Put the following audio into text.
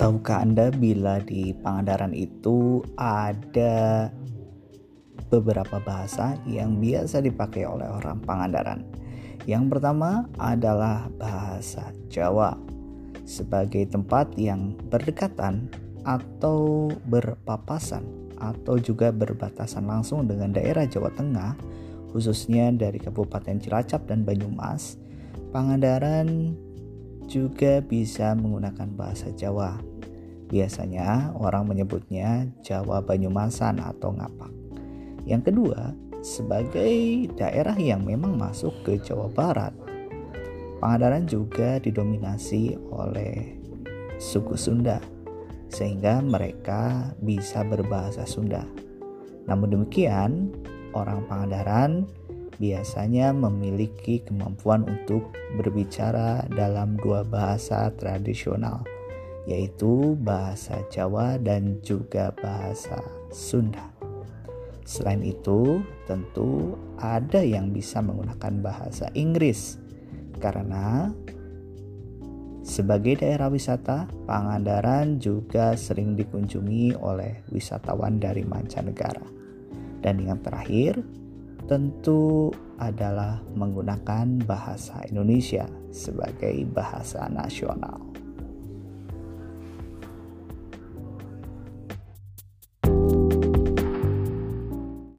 Tahukah Anda bila di Pangandaran itu ada beberapa bahasa yang biasa dipakai oleh orang Pangandaran? Yang pertama adalah bahasa Jawa sebagai tempat yang berdekatan atau berpapasan atau juga berbatasan langsung dengan daerah Jawa Tengah khususnya dari Kabupaten Cilacap dan Banyumas. Pangandaran juga bisa menggunakan bahasa Jawa. Biasanya orang menyebutnya Jawa Banyumasan atau Ngapak. Yang kedua, sebagai daerah yang memang masuk ke Jawa Barat, Pangandaran juga didominasi oleh suku Sunda, sehingga mereka bisa berbahasa Sunda. Namun demikian, orang Pangandaran biasanya memiliki kemampuan untuk berbicara dalam dua bahasa tradisional, yaitu bahasa Jawa dan juga bahasa Sunda. Selain itu, tentu ada yang bisa menggunakan bahasa Inggris karena sebagai daerah wisata, Pangandaran juga sering dikunjungi oleh wisatawan dari mancanegara. Dan yang terakhir, tentu adalah menggunakan bahasa Indonesia sebagai bahasa nasional.